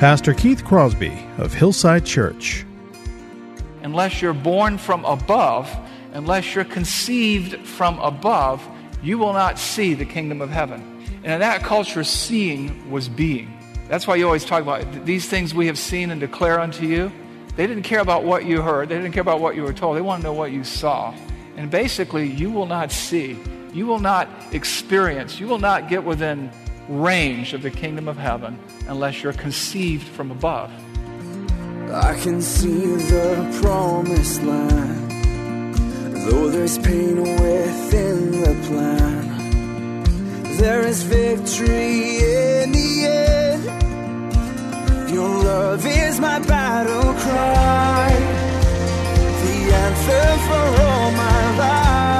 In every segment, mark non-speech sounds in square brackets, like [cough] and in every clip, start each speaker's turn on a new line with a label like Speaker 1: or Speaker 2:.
Speaker 1: Pastor Keith Crosby of Hillside Church.
Speaker 2: Unless you're born from above, unless you're conceived from above, you will not see the kingdom of heaven. And in that culture, seeing was being. That's why you always talk about these things we have seen and declare unto you. They didn't care about what you heard, they didn't care about what you were told. They want to know what you saw. And basically, you will not see, you will not experience, you will not get within range of the kingdom of heaven unless you're conceived from above.
Speaker 3: I can see the promised land, though there's pain within the plan. There is victory in the end. Your love is my battle cry, the answer for all my life.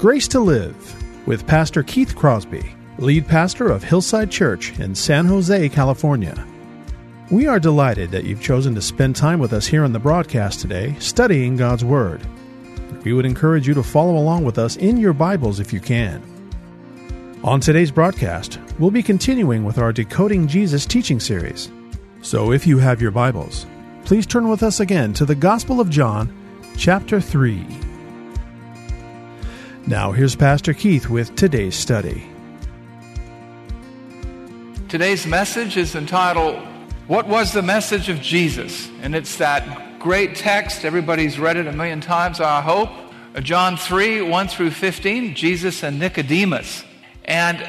Speaker 1: Grace to Live with Pastor Keith Crosby, lead pastor of Hillside Church in San Jose, California. We are delighted that you've chosen to spend time with us here on the broadcast today, studying God's Word. We would encourage you to follow along with us in your Bibles if you can. On today's broadcast, we'll be continuing with our Decoding Jesus teaching series. So if you have your Bibles, please turn with us again to the Gospel of John, chapter 3. Now, here's Pastor Keith with today's study.
Speaker 2: Today's message is entitled, What Was the Message of Jesus? And it's that great text. Everybody's read it a million times, I hope. Uh, John 3 1 through 15, Jesus and Nicodemus. And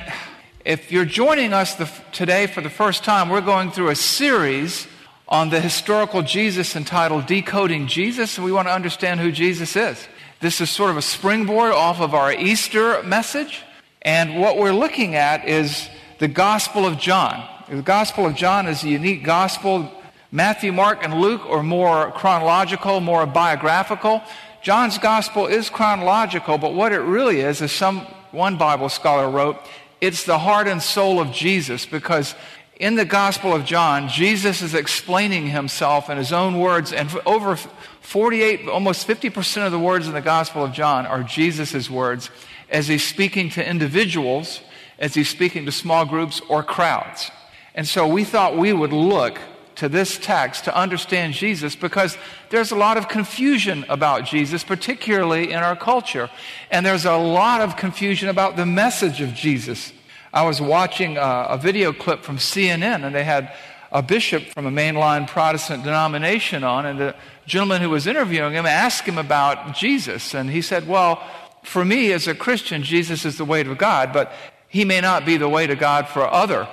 Speaker 2: if you're joining us the, today for the first time, we're going through a series on the historical Jesus entitled Decoding Jesus, and we want to understand who Jesus is. This is sort of a springboard off of our Easter message. And what we're looking at is the Gospel of John. The Gospel of John is a unique gospel. Matthew, Mark, and Luke are more chronological, more biographical. John's Gospel is chronological, but what it really is, as some one Bible scholar wrote, it's the heart and soul of Jesus because in the Gospel of John, Jesus is explaining himself in his own words, and over 48, almost 50% of the words in the Gospel of John are Jesus' words as he's speaking to individuals, as he's speaking to small groups or crowds. And so we thought we would look to this text to understand Jesus because there's a lot of confusion about Jesus, particularly in our culture. And there's a lot of confusion about the message of Jesus. I was watching a, a video clip from CNN, and they had a bishop from a mainline Protestant denomination on, and the gentleman who was interviewing him asked him about Jesus. And he said, Well, for me as a Christian, Jesus is the way to God, but he may not be the way to God for other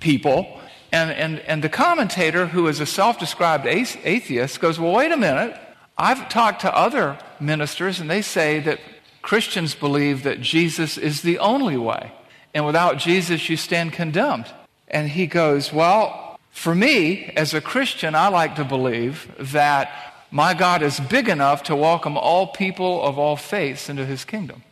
Speaker 2: people. And, and, and the commentator, who is a self described atheist, goes, Well, wait a minute. I've talked to other ministers, and they say that Christians believe that Jesus is the only way. And without Jesus, you stand condemned. And he goes, Well, for me, as a Christian, I like to believe that my God is big enough to welcome all people of all faiths into his kingdom.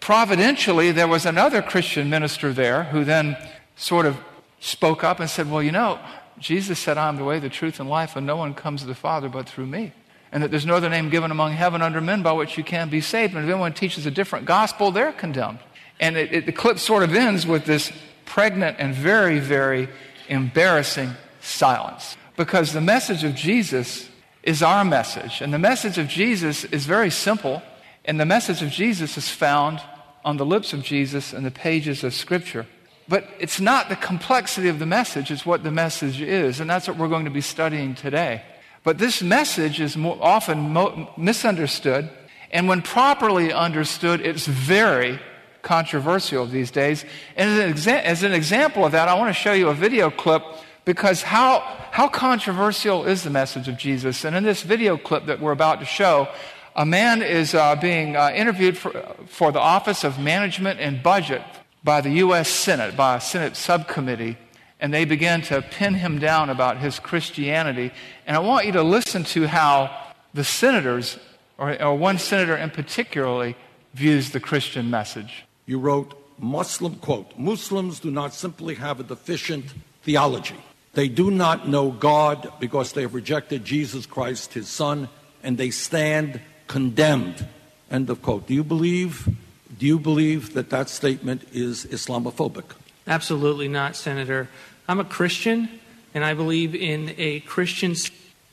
Speaker 2: Providentially, there was another Christian minister there who then sort of spoke up and said, Well, you know, Jesus said, I'm the way, the truth, and life, and no one comes to the Father but through me. And that there's no other name given among heaven under men by which you can be saved. And if anyone teaches a different gospel, they're condemned. And it, it, the clip sort of ends with this pregnant and very, very embarrassing silence. Because the message of Jesus is our message. And the message of Jesus is very simple. And the message of Jesus is found on the lips of Jesus and the pages of Scripture. But it's not the complexity of the message, it's what the message is. And that's what we're going to be studying today. But this message is often misunderstood. And when properly understood, it's very controversial these days. And as an, exa- as an example of that, I want to show you a video clip because how, how controversial is the message of Jesus? And in this video clip that we're about to show, a man is uh, being uh, interviewed for, for the Office of Management and Budget by the U.S. Senate, by a Senate subcommittee, and they begin to pin him down about his Christianity. And I want you to listen to how the senators, or, or one senator in particularly, views the Christian message.
Speaker 4: You wrote, Muslim, quote, Muslims do not simply have a deficient theology. They do not know God because they have rejected Jesus Christ, his son, and they stand condemned. End of quote. Do you believe do you believe that that statement is Islamophobic?
Speaker 5: Absolutely not, Senator. I'm a Christian, and I believe in a Christian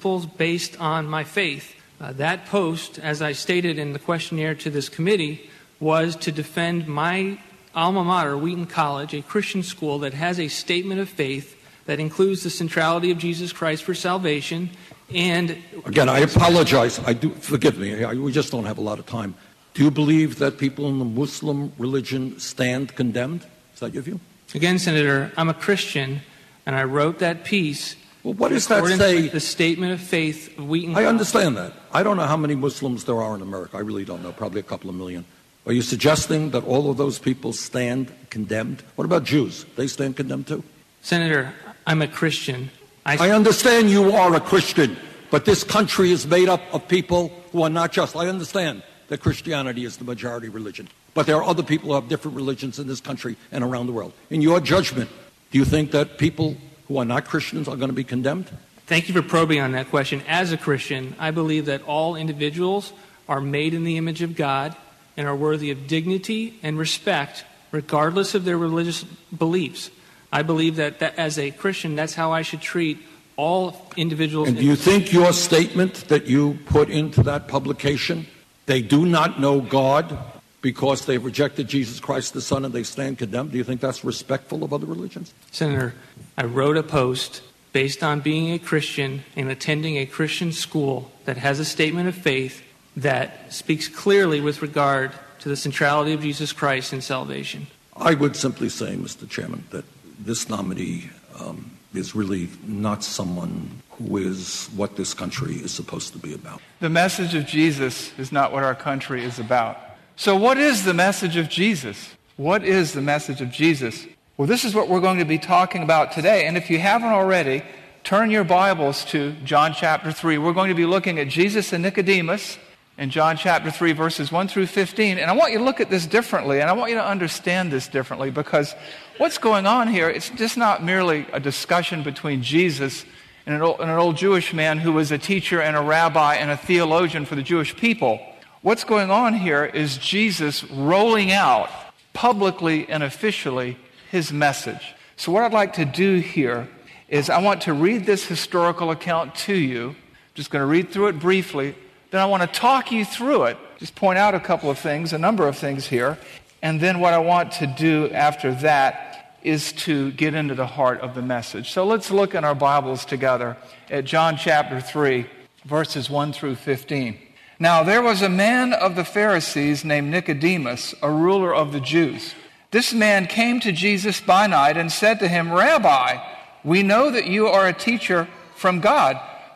Speaker 5: principles based on my faith. Uh, that post, as I stated in the questionnaire to this committee, was to defend my alma mater, Wheaton College, a Christian school that has a statement of faith that includes the centrality of Jesus Christ for salvation. And
Speaker 4: again, I apologize. I do forgive me. I, we just don't have a lot of time. Do you believe that people in the Muslim religion stand condemned? Is that your view?
Speaker 5: Again, Senator, I'm a Christian, and I wrote that piece.
Speaker 4: Well, what does that say?
Speaker 5: The statement of faith of Wheaton.
Speaker 4: I understand that. I don't know how many Muslims there are in America. I really don't know. Probably a couple of million. Are you suggesting that all of those people stand condemned? What about Jews? They stand condemned too?
Speaker 5: Senator, I'm a Christian.
Speaker 4: I, I understand you are a Christian, but this country is made up of people who are not just. I understand that Christianity is the majority religion. But there are other people who have different religions in this country and around the world. In your judgment, do you think that people who are not Christians are going to be condemned?
Speaker 5: Thank you for probing on that question. As a Christian, I believe that all individuals are made in the image of God and are worthy of dignity and respect regardless of their religious beliefs. I believe that, that as a Christian, that's how I should treat all individuals.
Speaker 4: And do you think your statement that you put into that publication they do not know God because they've rejected Jesus Christ the Son and they stand condemned. Do you think that's respectful of other religions?
Speaker 5: Senator, I wrote a post based on being a Christian and attending a Christian school that has a statement of faith that speaks clearly with regard to the centrality of Jesus Christ in salvation.
Speaker 4: I would simply say, Mr. Chairman, that this nominee um, is really not someone who is what this country is supposed to be about.
Speaker 2: The message of Jesus is not what our country is about. So, what is the message of Jesus? What is the message of Jesus? Well, this is what we're going to be talking about today. And if you haven't already, turn your Bibles to John chapter 3. We're going to be looking at Jesus and Nicodemus in John chapter 3, verses 1 through 15. And I want you to look at this differently, and I want you to understand this differently because what's going on here, it's just not merely a discussion between Jesus and an, old, and an old Jewish man who was a teacher and a rabbi and a theologian for the Jewish people. What's going on here is Jesus rolling out publicly and officially his message. So, what I'd like to do here is I want to read this historical account to you. I'm just going to read through it briefly. Then I want to talk you through it, just point out a couple of things, a number of things here. And then what I want to do after that is to get into the heart of the message. So let's look in our Bibles together at John chapter 3, verses 1 through 15. Now there was a man of the Pharisees named Nicodemus, a ruler of the Jews. This man came to Jesus by night and said to him, Rabbi, we know that you are a teacher from God,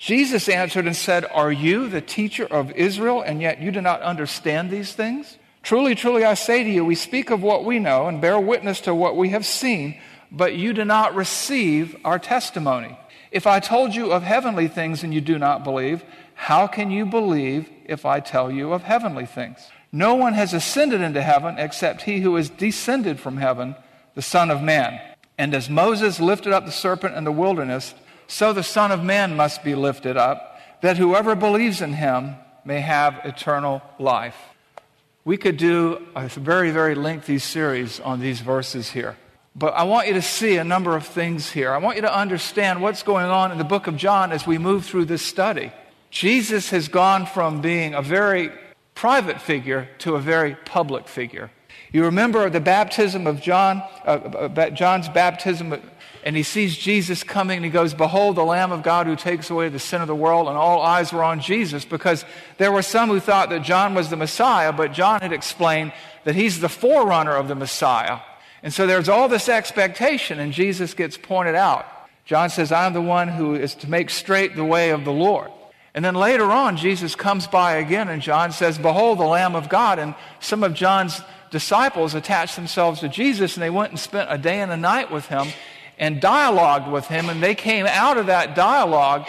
Speaker 2: Jesus answered and said, Are you the teacher of Israel, and yet you do not understand these things? Truly, truly, I say to you, we speak of what we know and bear witness to what we have seen, but you do not receive our testimony. If I told you of heavenly things and you do not believe, how can you believe if I tell you of heavenly things? No one has ascended into heaven except he who is descended from heaven, the Son of Man. And as Moses lifted up the serpent in the wilderness, so the Son of Man must be lifted up, that whoever believes in him may have eternal life. We could do a very, very lengthy series on these verses here. But I want you to see a number of things here. I want you to understand what's going on in the book of John as we move through this study. Jesus has gone from being a very private figure to a very public figure. You remember the baptism of John, uh, uh John's baptism and he sees Jesus coming and he goes, Behold, the Lamb of God who takes away the sin of the world. And all eyes were on Jesus because there were some who thought that John was the Messiah, but John had explained that he's the forerunner of the Messiah. And so there's all this expectation, and Jesus gets pointed out. John says, I'm the one who is to make straight the way of the Lord. And then later on, Jesus comes by again, and John says, Behold, the Lamb of God. And some of John's disciples attached themselves to Jesus, and they went and spent a day and a night with him and dialogued with him, and they came out of that dialogue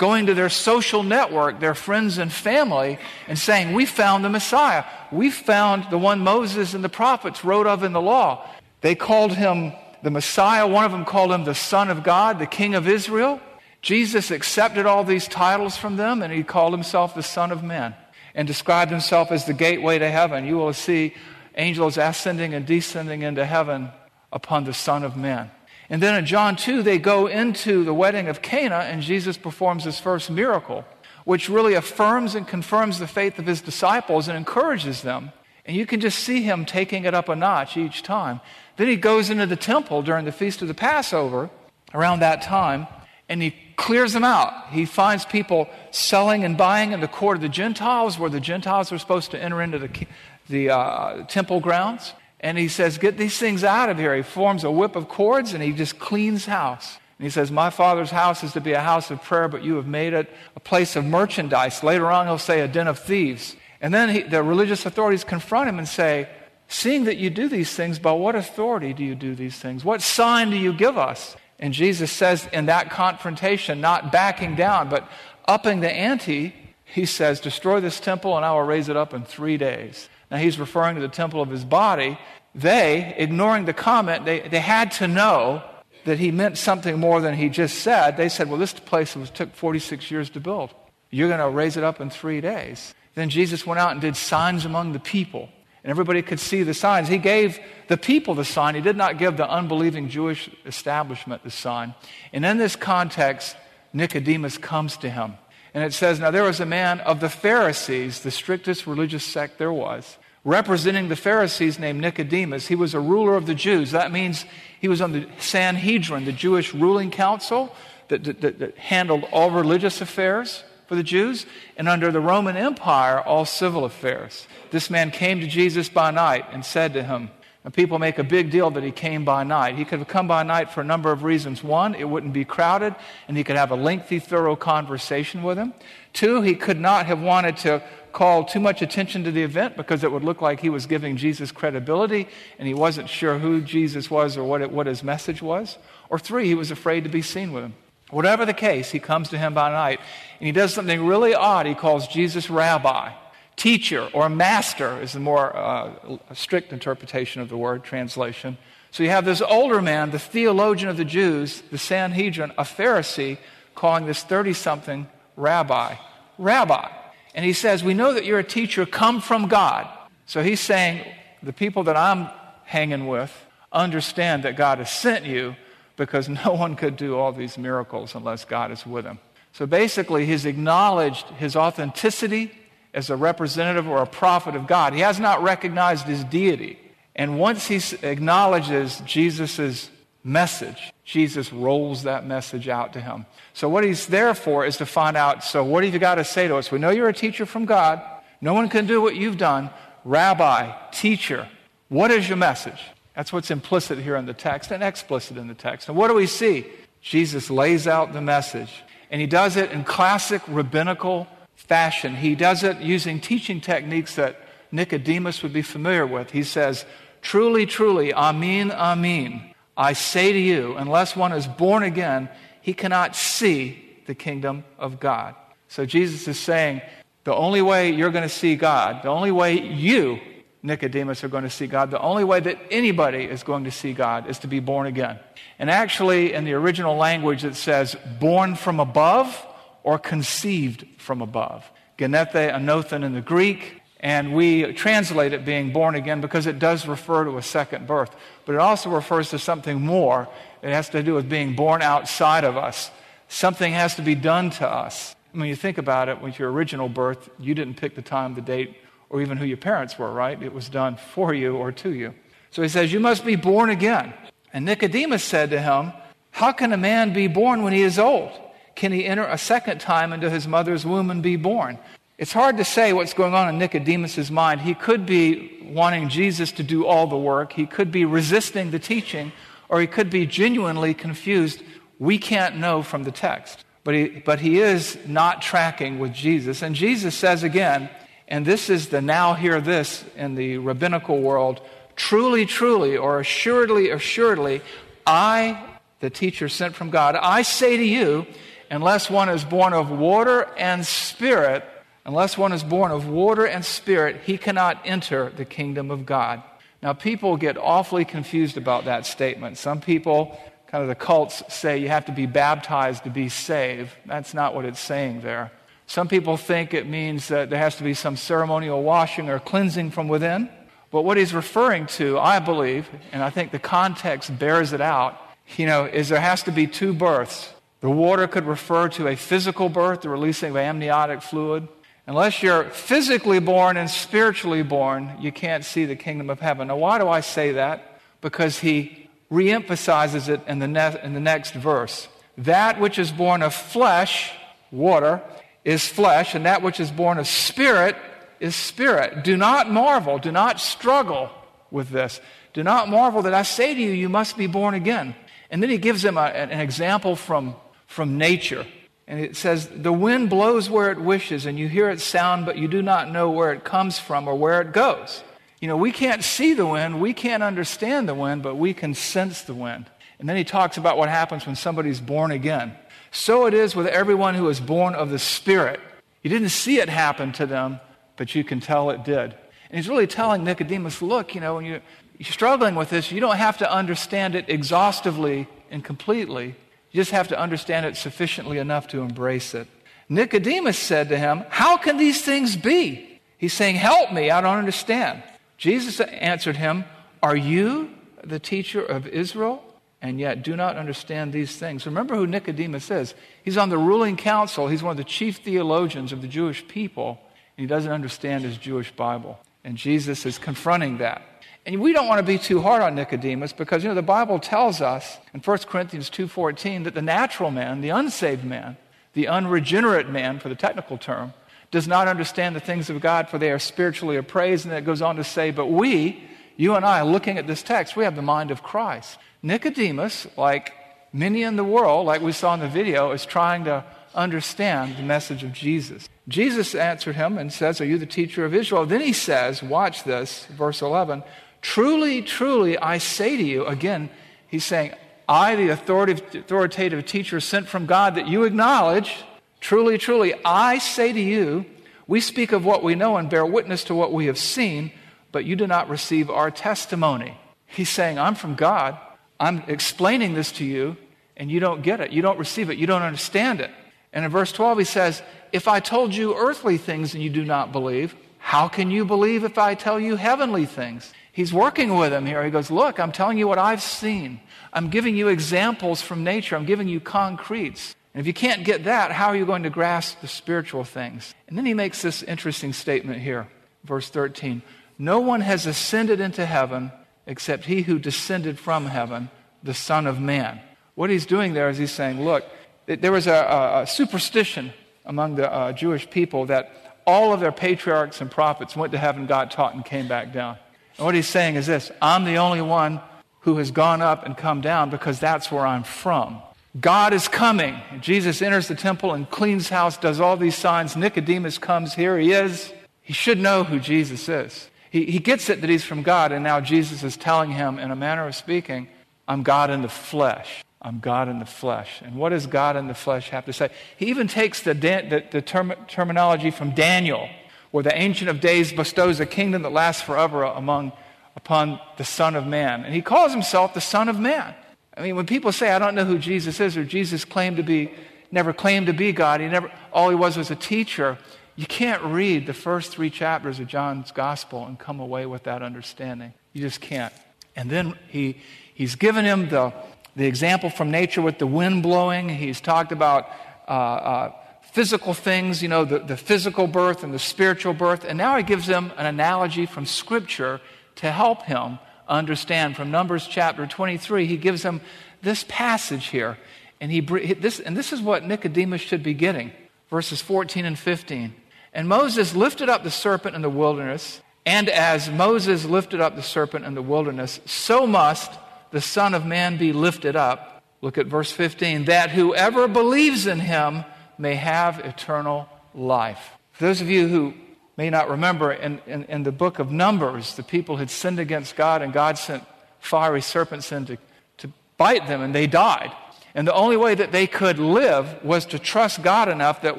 Speaker 2: going to their social network, their friends and family, and saying, We found the Messiah. We found the one Moses and the prophets wrote of in the law. They called him the Messiah. One of them called him the Son of God, the King of Israel. Jesus accepted all these titles from them, and he called himself the Son of Man and described himself as the gateway to heaven. You will see angels ascending and descending into heaven upon the Son of Man. And then in John 2, they go into the wedding of Cana, and Jesus performs his first miracle, which really affirms and confirms the faith of his disciples and encourages them. And you can just see him taking it up a notch each time. Then he goes into the temple during the feast of the Passover around that time, and he clears them out. He finds people selling and buying in the court of the Gentiles, where the Gentiles are supposed to enter into the, the uh, temple grounds. And he says, Get these things out of here. He forms a whip of cords and he just cleans house. And he says, My father's house is to be a house of prayer, but you have made it a place of merchandise. Later on, he'll say, a den of thieves. And then he, the religious authorities confront him and say, Seeing that you do these things, by what authority do you do these things? What sign do you give us? And Jesus says in that confrontation, not backing down, but upping the ante, he says, Destroy this temple and I will raise it up in three days. Now he's referring to the temple of his body. They, ignoring the comment, they, they had to know that he meant something more than he just said. They said, Well, this place was, took 46 years to build. You're going to raise it up in three days. Then Jesus went out and did signs among the people. And everybody could see the signs. He gave the people the sign. He did not give the unbelieving Jewish establishment the sign. And in this context, Nicodemus comes to him. And it says, Now there was a man of the Pharisees, the strictest religious sect there was, representing the Pharisees named Nicodemus. He was a ruler of the Jews. That means he was on the Sanhedrin, the Jewish ruling council that, that, that handled all religious affairs for the Jews, and under the Roman Empire, all civil affairs. This man came to Jesus by night and said to him, and people make a big deal that he came by night. He could have come by night for a number of reasons. One, it wouldn't be crowded, and he could have a lengthy, thorough conversation with him. Two, he could not have wanted to call too much attention to the event because it would look like he was giving Jesus credibility and he wasn't sure who Jesus was or what, it, what his message was. Or three, he was afraid to be seen with him. Whatever the case, he comes to him by night and he does something really odd. He calls Jesus rabbi. Teacher or master is the more uh, strict interpretation of the word translation. So you have this older man, the theologian of the Jews, the Sanhedrin, a Pharisee, calling this 30 something rabbi. Rabbi. And he says, We know that you're a teacher come from God. So he's saying, The people that I'm hanging with understand that God has sent you because [laughs] no one could do all these miracles unless God is with him. So basically, he's acknowledged his authenticity as a representative or a prophet of God. He has not recognized his deity. And once he acknowledges Jesus' message, Jesus rolls that message out to him. So, what he's there for is to find out so, what have you got to say to us? We know you're a teacher from God. No one can do what you've done. Rabbi, teacher, what is your message? That's what's implicit here in the text and explicit in the text. And what do we see? Jesus lays out the message. And he does it in classic rabbinical fashion. He does it using teaching techniques that Nicodemus would be familiar with. He says, Truly, truly, Amin, Amin, I say to you, unless one is born again, he cannot see the kingdom of God. So Jesus is saying, the only way you're going to see God, the only way you, Nicodemus, are going to see God, the only way that anybody is going to see God is to be born again. And actually, in the original language, it says born from above or conceived from above. Genethe anothen in the Greek, and we translate it being born again because it does refer to a second birth. But it also refers to something more. It has to do with being born outside of us. Something has to be done to us. When you think about it, with your original birth, you didn't pick the time, the date, or even who your parents were, right? It was done for you or to you. So he says, You must be born again. And Nicodemus said to him, How can a man be born when he is old? Can he enter a second time into his mother's womb and be born? It's hard to say what's going on in Nicodemus' mind. He could be wanting Jesus to do all the work, he could be resisting the teaching, or he could be genuinely confused. We can't know from the text. But he, but he is not tracking with Jesus. And Jesus says again, and this is the now hear this in the rabbinical world truly, truly, or assuredly, assuredly, I, the teacher sent from God, I say to you, unless one is born of water and spirit, unless one is born of water and spirit, he cannot enter the kingdom of God. Now, people get awfully confused about that statement. Some people kind of the cults say you have to be baptized to be saved. That's not what it's saying there. Some people think it means that there has to be some ceremonial washing or cleansing from within. But what he's referring to, I believe, and I think the context bears it out, you know, is there has to be two births. The water could refer to a physical birth, the releasing of amniotic fluid. Unless you're physically born and spiritually born, you can't see the kingdom of heaven. Now, why do I say that? Because he reemphasizes it in the, ne- in the next verse. That which is born of flesh, water, is flesh, and that which is born of spirit is spirit. Do not marvel, do not struggle with this. Do not marvel that I say to you, you must be born again. And then he gives him a, an example from, from nature. And it says, The wind blows where it wishes, and you hear its sound, but you do not know where it comes from or where it goes. You know, we can't see the wind, we can't understand the wind, but we can sense the wind. And then he talks about what happens when somebody's born again. So it is with everyone who is born of the Spirit. You didn't see it happen to them, but you can tell it did. And he's really telling Nicodemus, look, you know, when you're, struggling with this, you don't have to understand it exhaustively and completely. You just have to understand it sufficiently enough to embrace it. Nicodemus said to him, How can these things be? He's saying, Help me, I don't understand. Jesus answered him, Are you the teacher of Israel and yet do not understand these things? Remember who Nicodemus is. He's on the ruling council, he's one of the chief theologians of the Jewish people, and he doesn't understand his Jewish Bible. And Jesus is confronting that. And we don't want to be too hard on Nicodemus because you know the Bible tells us in 1 Corinthians 2:14 that the natural man, the unsaved man, the unregenerate man for the technical term, does not understand the things of God, for they are spiritually appraised. And it goes on to say, But we, you and I, looking at this text, we have the mind of Christ. Nicodemus, like many in the world, like we saw in the video, is trying to understand the message of Jesus. Jesus answered him and says, Are you the teacher of Israel? Then he says, Watch this, verse 11, Truly, truly, I say to you, again, he's saying, I, the authoritative, teacher sent from God that you acknowledge, Truly, truly, I say to you, we speak of what we know and bear witness to what we have seen, but you do not receive our testimony. He's saying, I'm from God. I'm explaining this to you, and you don't get it. You don't receive it. You don't understand it. And in verse 12, he says, If I told you earthly things and you do not believe, how can you believe if I tell you heavenly things? He's working with him here. He goes, Look, I'm telling you what I've seen. I'm giving you examples from nature. I'm giving you concretes. And if you can't get that, how are you going to grasp the spiritual things? And then he makes this interesting statement here, verse 13 No one has ascended into heaven except he who descended from heaven, the Son of Man. What he's doing there is he's saying, Look, there was a, a superstition among the uh, Jewish people that all of their patriarchs and prophets went to heaven, got taught, and came back down. And what he's saying is this I'm the only one who has gone up and come down because that's where I'm from. God is coming. Jesus enters the temple and cleans house, does all these signs. Nicodemus comes. Here he is. He should know who Jesus is. He, he gets it that he's from God, and now Jesus is telling him, in a manner of speaking, I'm God in the flesh. I'm God in the flesh. And what does God in the flesh have to say? He even takes the, the, the term, terminology from Daniel, where the Ancient of Days bestows a kingdom that lasts forever among, upon the Son of Man. And he calls himself the Son of Man. I mean, when people say, I don't know who Jesus is, or Jesus claimed to be, never claimed to be God, he never, all he was was a teacher, you can't read the first three chapters of John's gospel and come away with that understanding. You just can't. And then he, he's given him the, the example from nature with the wind blowing. He's talked about uh, uh, physical things, you know, the, the physical birth and the spiritual birth. And now he gives him an analogy from Scripture to help him understand. From Numbers chapter 23, he gives him this passage here. And, he, this, and this is what Nicodemus should be getting verses 14 and 15. And Moses lifted up the serpent in the wilderness, and as Moses lifted up the serpent in the wilderness, so must the Son of Man be lifted up. Look at verse 15 that whoever believes in him may have eternal life. For those of you who may not remember, in, in, in the book of Numbers, the people had sinned against God, and God sent fiery serpents in to, to bite them, and they died. And the only way that they could live was to trust God enough that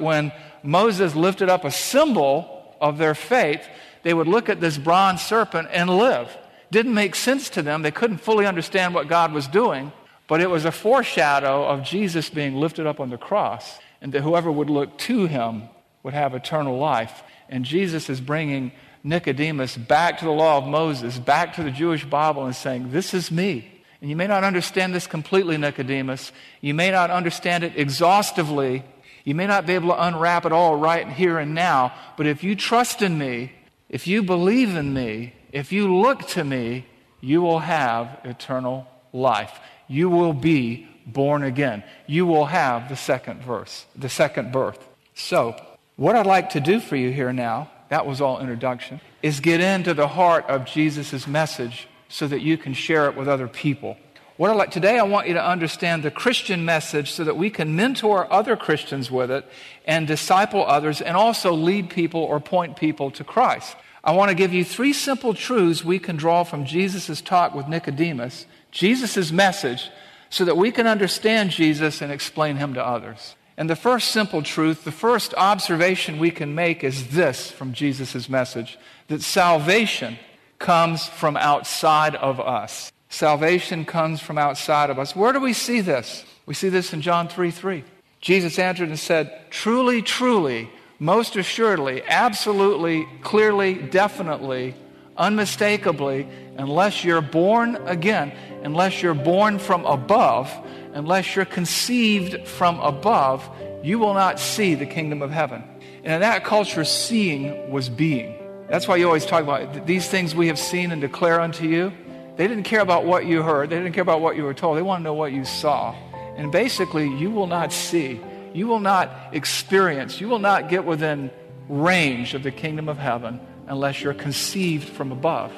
Speaker 2: when Moses lifted up a symbol of their faith, they would look at this bronze serpent and live. Didn't make sense to them. They couldn't fully understand what God was doing, but it was a foreshadow of Jesus being lifted up on the cross, and that whoever would look to him would have eternal life. And Jesus is bringing Nicodemus back to the law of Moses, back to the Jewish Bible, and saying, This is me. And you may not understand this completely, Nicodemus. You may not understand it exhaustively, you may not be able to unwrap it all right here and now, but if you trust in me, if you believe in me, if you look to me, you will have eternal life. You will be born again. You will have the second verse, the second birth. So, what I'd like to do for you here now, that was all introduction, is get into the heart of Jesus' message so that you can share it with other people. What I like today, I want you to understand the Christian message so that we can mentor other Christians with it and disciple others and also lead people or point people to Christ. I want to give you three simple truths we can draw from Jesus' talk with Nicodemus, Jesus' message, so that we can understand Jesus and explain him to others. And the first simple truth, the first observation we can make is this from Jesus' message that salvation comes from outside of us. Salvation comes from outside of us. Where do we see this? We see this in John 3 3. Jesus answered and said, Truly, truly, most assuredly, absolutely, clearly, definitely, unmistakably, unless you're born again, unless you're born from above, unless you're conceived from above, you will not see the kingdom of heaven. And in that culture, seeing was being. That's why you always talk about these things we have seen and declare unto you. They didn't care about what you heard, they didn't care about what you were told. They want to know what you saw. And basically, you will not see, you will not experience, you will not get within range of the kingdom of heaven unless you're conceived from above.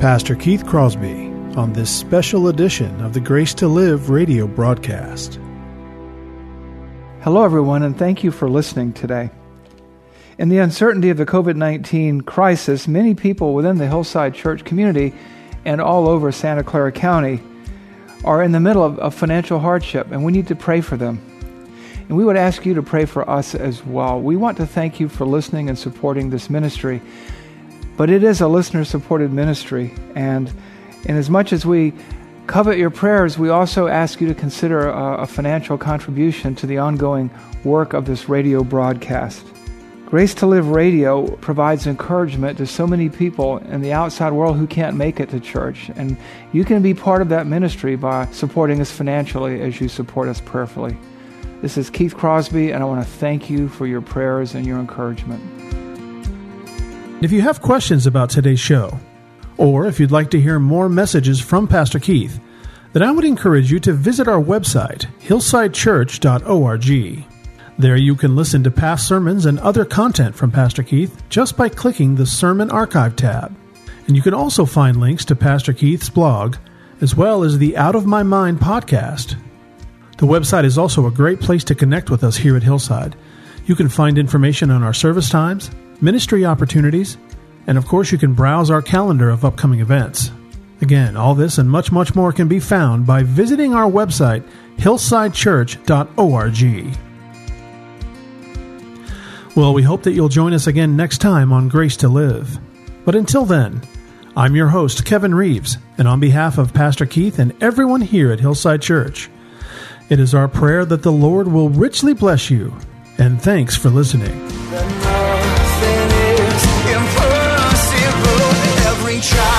Speaker 1: Pastor Keith Crosby on this special edition of the Grace to Live radio broadcast.
Speaker 6: Hello, everyone, and thank you for listening today. In the uncertainty of the COVID 19 crisis, many people within the Hillside Church community and all over Santa Clara County are in the middle of, of financial hardship, and we need to pray for them. And we would ask you to pray for us as well. We want to thank you for listening and supporting this ministry. But it is a listener supported ministry, and and as much as we covet your prayers, we also ask you to consider a, a financial contribution to the ongoing work of this radio broadcast. Grace to Live Radio provides encouragement to so many people in the outside world who can't make it to church. And you can be part of that ministry by supporting us financially as you support us prayerfully. This is Keith Crosby, and I want to thank you for your prayers and your encouragement.
Speaker 1: If you have questions about today's show, or if you'd like to hear more messages from Pastor Keith, then I would encourage you to visit our website, hillsidechurch.org. There you can listen to past sermons and other content from Pastor Keith just by clicking the Sermon Archive tab. And you can also find links to Pastor Keith's blog, as well as the Out of My Mind podcast. The website is also a great place to connect with us here at Hillside. You can find information on our service times, ministry opportunities, and of course, you can browse our calendar of upcoming events. Again, all this and much, much more can be found by visiting our website, hillsidechurch.org. Well, we hope that you'll join us again next time on Grace to Live. But until then, I'm your host, Kevin Reeves, and on behalf of Pastor Keith and everyone here at Hillside Church, it is our prayer that the Lord will richly bless you, and thanks for listening. Every child